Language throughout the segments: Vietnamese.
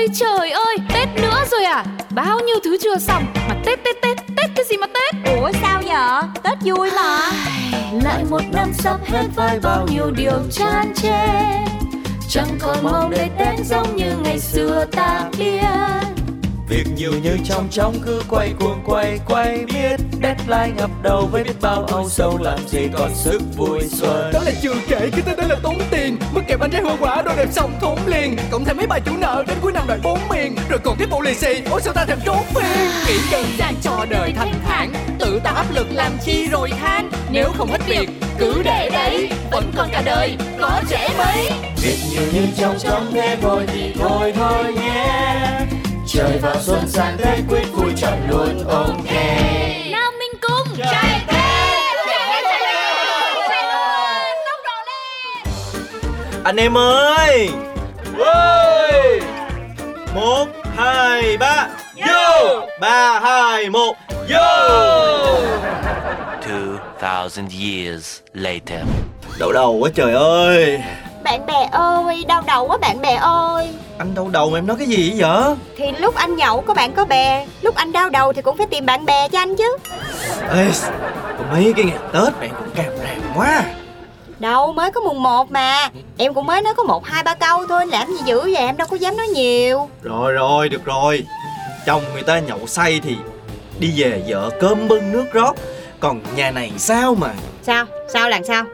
ơi trời ơi Tết nữa rồi à? Bao nhiêu thứ chưa xong? Mà Tết Tết Tết Tết cái gì mà Tết? Ủa sao vậy Tết vui mà. Lại một năm sắp hết với bao nhiêu điều chán chê. Chẳng còn mong để Tết giống như ngày xưa ta biết. Việc nhiều như trong trong cứ quay cuồng quay quay biết Deadline ngập đầu với biết bao âu sầu làm gì còn sức vui xuân. Đó là chưa kể cái tên đó là tốn tiền. Mất kẹp anh trái hoa quả đồ đẹp xong thốn liền. Cộng thêm mấy bài chủ nợ đến cuối năm đợi bốn miền. Rồi còn tiếp bộ lì xì Ôi sao ta thèm trốn phiền Nghĩ đơn giản cho đời thanh thản. Tự tạo áp lực làm chi rồi than. Nếu không hết việc cứ để đấy. Vẫn còn cả đời có trẻ mấy. Việc nhiều như trong trong thế thôi thì thôi thôi nhé Trời vào xuân sang Tết quyết vui chọn luôn ok Chạy Anh em ơi. Ôi! Một, hai, ba. Vô Ba, hai, một. Vô 2,000 years later. Đậu đầu quá trời ơi Bạn bè ơi Đau đầu quá bạn bè ơi. Anh đau đầu mà em nói cái gì vậy Thì lúc anh nhậu có bạn có bè Lúc anh đau đầu thì cũng phải tìm bạn bè cho anh chứ. Ê, mấy cái ngày Tết em cũng càm ràm quá. Đâu mới có mùng 1 mà. Em cũng mới nói có một hai ba câu thôi Làm gì dữ vậy? Em đâu có dám nói nhiều. Rồi rồi, được rồi. Chồng người ta nhậu say thì Đi về vợ cơm bưng nước rót. Còn nhà này sao mà? Sao? Sao làm sao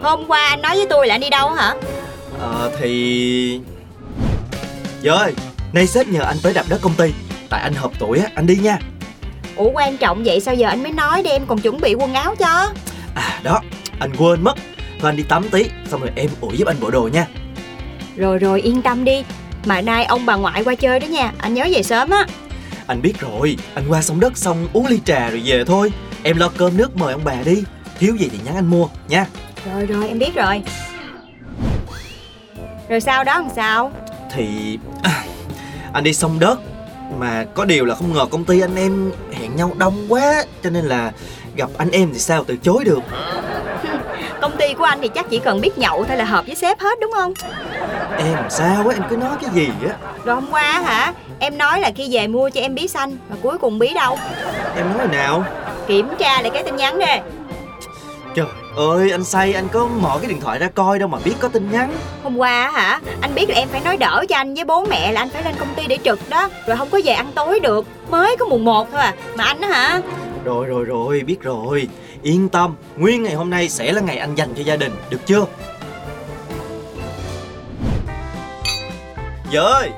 Hôm qua anh nói với tôi là anh đi đâu hả? Ờ thì Vợ ơi Nay sếp nhờ anh tới đạp đất công ty. Tại anh hợp tuổi á, anh đi nha. Ủa quan trọng vậy sao giờ anh mới nói đi em còn chuẩn bị quần áo cho. À đó, anh quên mất. Thôi anh đi tắm tí Xong rồi em ủi giúp anh bộ đồ nha. Rồi rồi yên tâm đi. Mà nay ông bà ngoại qua chơi đó nha Anh nhớ về sớm á. Anh biết rồi Anh qua sông đất xong uống ly trà rồi về thôi. Em lo cơm nước mời ông bà đi Thiếu gì thì nhắn anh mua nha Rồi rồi em biết rồi. Rồi sau đó làm sao? Thì à, Anh đi sông đất Mà có điều là không ngờ công ty anh em hẹn nhau đông quá Cho nên là gặp anh em thì sao từ chối được. Công ty của anh thì chắc chỉ cần biết nhậu thôi là hợp với sếp hết đúng không? Em sao á em cứ nói cái gì á. Rồi hôm qua hả? Em nói là khi về mua cho em bí xanh Mà cuối cùng bí đâu? Em nói nào? Kiểm tra lại cái tin nhắn đi. Trời ơi anh say anh có mở cái điện thoại ra coi đâu mà biết có tin nhắn. Hôm qua hả? Anh biết là em phải nói đỡ cho anh với bố mẹ là anh phải lên công ty để trực đó. Rồi không có về ăn tối được. Mới có mùng 1 thôi à. Mà anh á hả? Rồi rồi rồi biết rồi. Yên tâm Nguyên ngày hôm nay sẽ là ngày anh dành cho gia đình Được chưa? Vợ ơi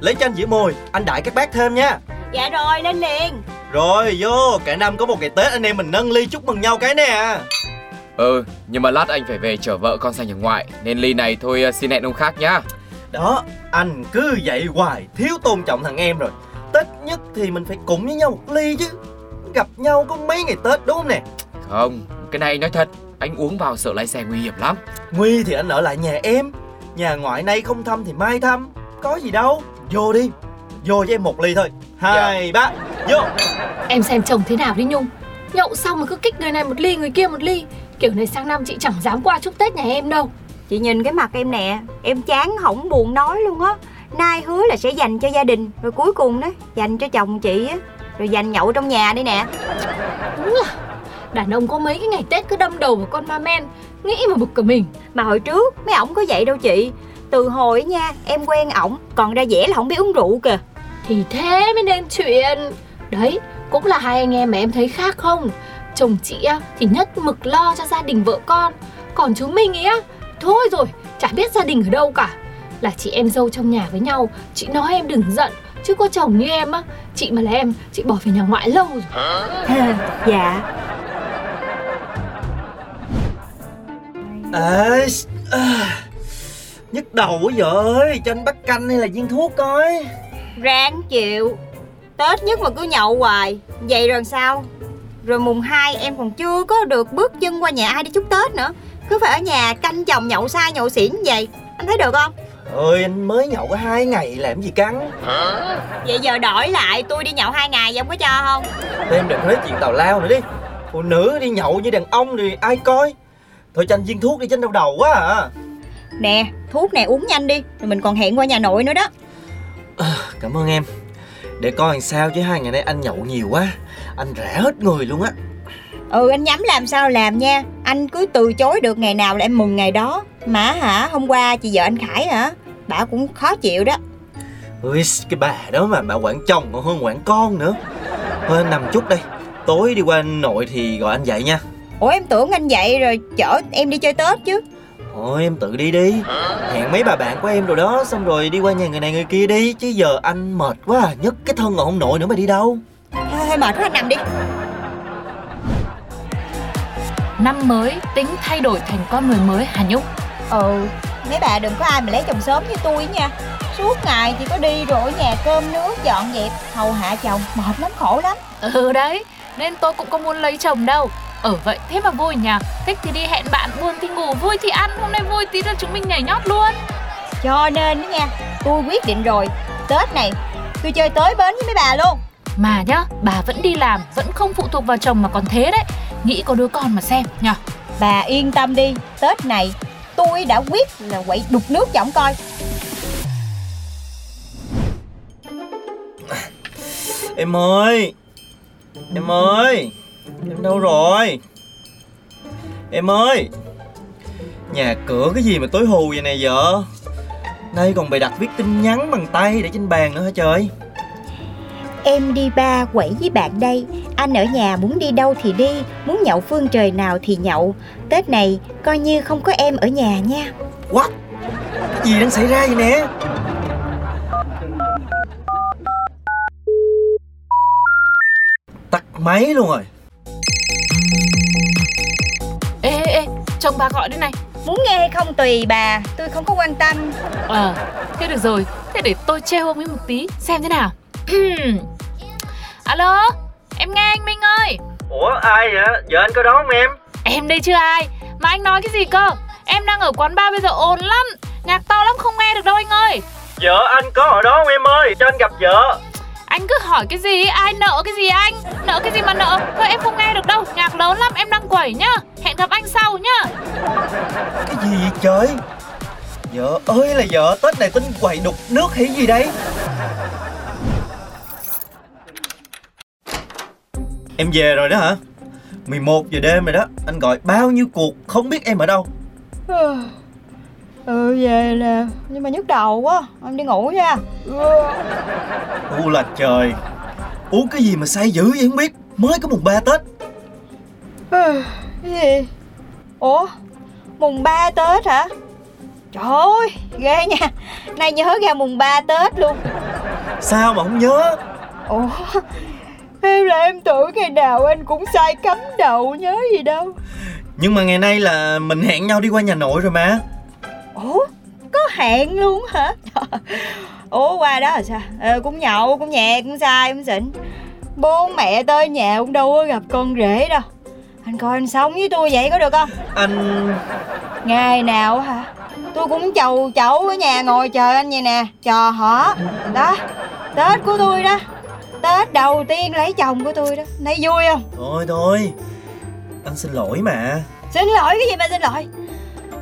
Lấy cho anh dĩa mồi Anh đãi các bác thêm nha. Dạ rồi lên liền. Rồi vô Cả năm có một ngày Tết anh em mình nâng ly chúc mừng nhau cái nè Ừ, nhưng mà lát anh phải về chở vợ con sang nhà ngoại Nên ly này thôi ờ, xin hẹn ông khác nhá. Đó Anh cứ vậy hoài Thiếu tôn trọng thằng em rồi. Tết nhất thì mình phải cùng với nhau một ly chứ. Gặp nhau có mấy ngày Tết đúng không nè? Không, cái này anh nói thật Anh uống vào sợ lái xe nguy hiểm lắm. Nguy thì anh ở lại nhà em. Nhà ngoại nay không thăm thì mai thăm. Có gì đâu Vô đi. Vô với em một ly thôi. Hai ba Vô. Em xem chồng thế nào đi Nhung Nhậu xong mà cứ kích người này một ly người kia một ly. Kiểu này sang năm chị chẳng dám qua chúc Tết nhà em đâu. Chị nhìn cái mặt em nè Em chán hỏng buồn nói luôn á. Nay hứa là sẽ dành cho gia đình Rồi cuối cùng đó Dành cho chồng chị á. Rồi dành nhậu trong nhà đi nè. Đúng là Đàn ông có mấy cái ngày Tết cứ đâm đầu vào con ma men Nghĩ mà bực cả mình. Mà hồi trước mấy ổng có vậy đâu chị. Từ hồi nha em quen ổng Còn ra vẻ là không biết uống rượu kìa. Thì thế mới nên chuyện. Đấy cũng là hai anh em mà em thấy khác không? Chồng chị á thì nhất mực lo cho gia đình vợ con. Còn chú Minh ấy á Thôi rồi chả biết gia đình ở đâu cả. Là chị em dâu trong nhà với nhau Chị nói em đừng giận. Chứ có chồng như em á Chị mà là em Chị bỏ về nhà ngoại lâu rồi. Dạ. À, à, Nhức đầu quá vợ ơi Cho anh bắt canh hay là viên thuốc coi. Ráng chịu Tết nhất mà cứ nhậu hoài. Vậy rồi sao? Rồi mùng 2 em còn chưa có được bước chân qua nhà ai đi chúc Tết nữa. Cứ phải ở nhà canh chồng nhậu sai nhậu xỉn vậy. Anh thấy được không? Ơi anh mới nhậu có hai ngày làm gì căng? Vậy giờ đổi lại tôi đi nhậu hai ngày vậy ông có cho không? Thêm đừng nói chuyện tào lao nữa đi. Phụ nữ đi nhậu như đàn ông thì ai coi? Thôi cho anh viên thuốc đi trên đau đầu quá à. Nè thuốc này uống nhanh đi. Rồi mình còn hẹn qua nhà nội nữa đó. Cảm ơn em Để coi làm sao chứ hai ngày nay anh nhậu nhiều quá. Anh rã hết người luôn á. Ừ anh nhắm làm sao làm nha. Anh cứ từ chối được ngày nào là em mừng ngày đó. Mà hả hôm qua chị vợ anh Khải hả? Bà cũng khó chịu đó. Ui, cái bà đó mà bà quản chồng còn hơn quản con nữa. Thôi anh nằm chút đây. Tối đi qua nội thì gọi anh dậy nha. Ủa em tưởng anh dậy rồi chở em đi chơi Tết chứ Thôi em tự đi đi. Hẹn mấy bà bạn của em rồi đó Xong rồi đi qua nhà người này người kia đi Chứ giờ anh mệt quá à. Nhấc cái thân còn không nổi nữa mà đi đâu. Thôi, mệt quá anh nằm đi. Năm mới tính thay đổi thành con người mới Hà Nhung? Ừ mấy bà đừng có ai mà lấy chồng sớm như tôi nha. Suốt ngày chỉ có đi rồi ở nhà cơm nước dọn dẹp Hầu hạ chồng mệt lắm khổ lắm. Ừ đấy Nên tôi cũng không muốn lấy chồng đâu Ở vậy thế mà vui nhỉ Thích thì đi hẹn bạn buồn thì ngủ Vui thì ăn. Hôm nay vui tí là chúng mình nhảy nhót luôn. Cho nên đó nha Tôi quyết định rồi. Tết này tôi chơi tới bến với mấy bà luôn. Mà nhá Bà vẫn đi làm Vẫn không phụ thuộc vào chồng mà còn thế đấy. Nghĩ có đứa con mà xem nhỉ Bà yên tâm đi Tết này tôi đã quyết là quậy đục nước cho ổng coi. Em ơi! Em ơi Em đâu rồi? Em ơi Nhà cửa cái gì mà tối hù vậy nè vợ Nay còn bày đặt viết tin nhắn bằng tay để trên bàn nữa hả trời? Em đi ba quẩy với bạn đây. Anh ở nhà muốn đi đâu thì đi Muốn nhậu phương trời nào thì nhậu. Tết này coi như không có em ở nhà nha. What? Cái gì đang xảy ra vậy nè? Tắt máy luôn rồi Chồng bà gọi đây này. Muốn nghe hay không tùy bà Tôi không có quan tâm. Ờ Thế được rồi. Thế để tôi trêu ông ấy một tí Xem thế nào. Alo Em nghe anh Minh ơi. Ủa ai vậy? Giờ anh có đó không em? Em đây chứ ai? Mà anh nói cái gì cơ? Em đang ở quán bar bây giờ ồn lắm. Nhạc to lắm không nghe được đâu anh ơi. Vợ anh có ở đó không em ơi? Cho anh gặp vợ Anh cứ hỏi cái gì? Ai nợ cái gì anh? Nợ cái gì mà nợ? Thôi em không nghe được đâu Nhạc lớn lắm em đang quẩy nhá. Hẹn gặp anh sau nhá. Cái gì vậy trời? Vợ ơi là vợ Tết này tính quậy đục nước hay gì đây? Em về rồi đó hả? 11 giờ đêm rồi đó. Anh gọi bao nhiêu cuộc không biết em ở đâu Ừ về nè. Nhưng mà nhức đầu quá Em đi ngủ nha. U là trời. Uống cái gì mà say dữ vậy không biết. Mới có mùng 3 Tết. Cái gì? Ủa Mùng 3 Tết hả? Trời ơi ghê nha. Nay nhớ ra mùng 3 Tết luôn. Sao mà không nhớ? Ủa Em là em tưởng ngày nào anh cũng sai cắm đầu nhớ gì đâu. Nhưng mà ngày nay là mình hẹn nhau đi qua nhà nội rồi mà Ủa? Có hẹn luôn hả. Ủa qua đó là sao? Ờ, Cũng nhậu cũng nhẹ cũng sai cũng xỉn Bố mẹ tới nhà cũng đâu có gặp con rể đâu. Anh coi anh sống với tôi vậy có được không? Anh Ngày nào hả? Tôi cũng chầu chậu ở nhà ngồi chờ anh vậy nè. Chờ họ. Đó. Tết của tôi đó. Tết đầu tiên lấy chồng của tôi đó. Thấy vui không? Thôi thôi. Anh xin lỗi mà. Xin lỗi cái gì mà xin lỗi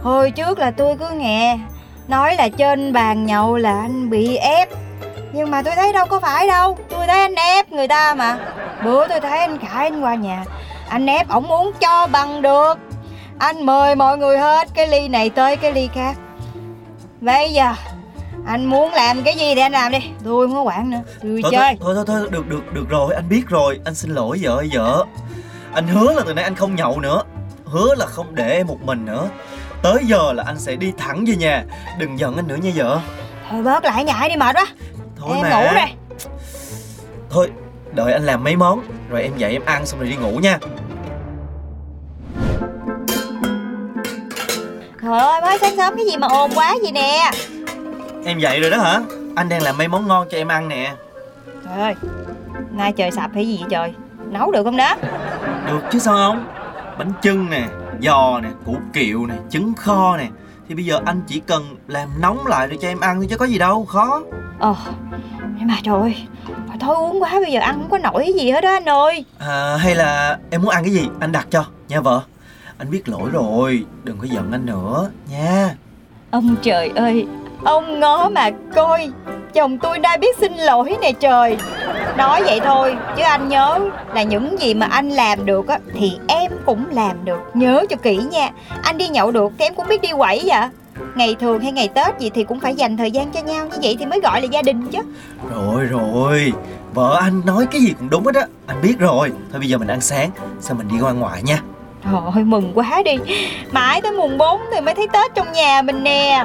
Hồi trước là tôi cứ nghe Nói là trên bàn nhậu là anh bị ép. Nhưng mà tôi thấy đâu có phải đâu. Tôi thấy anh ép người ta mà. Bữa tôi thấy anh Khải anh qua nhà. Anh ép ổng uống cho bằng được. Anh mời mọi người hết Cái ly này tới cái ly khác. Bây giờ Anh muốn làm cái gì thì anh làm đi. Tôi không có quản nữa. Tôi thôi, chơi. thôi, thôi thôi thôi được được được rồi. Anh biết rồi. Anh xin lỗi vợ vợ. Anh hứa là từ nay anh không nhậu nữa. Hứa là không để em một mình nữa tới giờ là anh sẽ đi thẳng về nhà. Đừng giận anh nữa nha vợ. Thôi bớt lại nhại đi mệt quá. Thôi Em mà. ngủ đây. Thôi đợi anh làm mấy món rồi em dậy em ăn xong rồi đi ngủ nha. Trời ơi mới sáng sớm cái gì mà ồn quá gì nè. Em dậy rồi đó hả? Anh đang làm mấy món ngon cho em ăn nè. Trời ơi Nay trời sập hay gì vậy trời? Nấu được không đó? Được chứ sao không? Bánh chưng nè giò nè củ kiệu nè trứng kho nè. Thì bây giờ anh chỉ cần làm nóng lại rồi cho em ăn thôi chứ có gì đâu khó. Ờ Nhưng mà trời ơi Thôi, uống quá bây giờ ăn không có nổi cái gì hết á anh ơi. À, hay là em muốn ăn cái gì anh đặt cho nha vợ. Anh biết lỗi rồi đừng có giận anh nữa nha. Ông trời ơi Ông ngó mà coi chồng tôi đã biết xin lỗi nè trời Nói vậy thôi Chứ anh nhớ là những gì mà anh làm được á Thì em cũng làm được. Nhớ cho kỹ nha Anh đi nhậu được thì em cũng biết đi quẩy vậy. Ngày thường hay ngày Tết gì thì cũng phải dành thời gian cho nhau Như vậy thì mới gọi là gia đình chứ. Rồi rồi. Vợ anh nói cái gì cũng đúng hết á Anh biết rồi. Thôi bây giờ mình ăn sáng Xong mình đi qua ngoại nha. Thôi mừng quá đi. Mãi tới mùng 4 thì mới thấy Tết trong nhà mình nè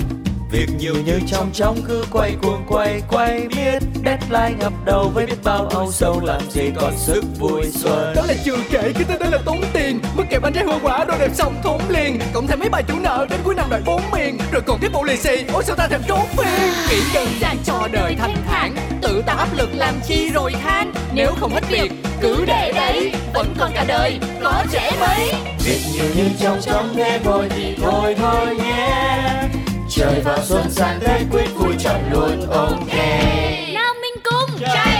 Việc nhiều như trong trong cứ quay cuồng quay quay biết Deadline ngập đầu với biết bao âu sầu làm gì còn sức vui xuân. Đó là chưa kể cái tên đó là tốn tiền. Mất kẹp bánh trái hoa quả đồ đẹp xong thốn liền. Cộng thêm mấy bài chủ nợ đến cuối năm đợi bốn miền. Rồi còn tiếp bộ lì xì Ôi sao ta thèm trốn phiền. Nghĩ đơn giản cho đời thanh thản. Tự tạo áp lực làm chi rồi than. Nếu không hết việc cứ để đấy. Vẫn còn cả đời có trẻ mấy. Việc nhiều như trong trong nghe vội thì thôi thôi nhé trời vào xuân sang tết quyết vui chọn luôn ok nào mình cùng trai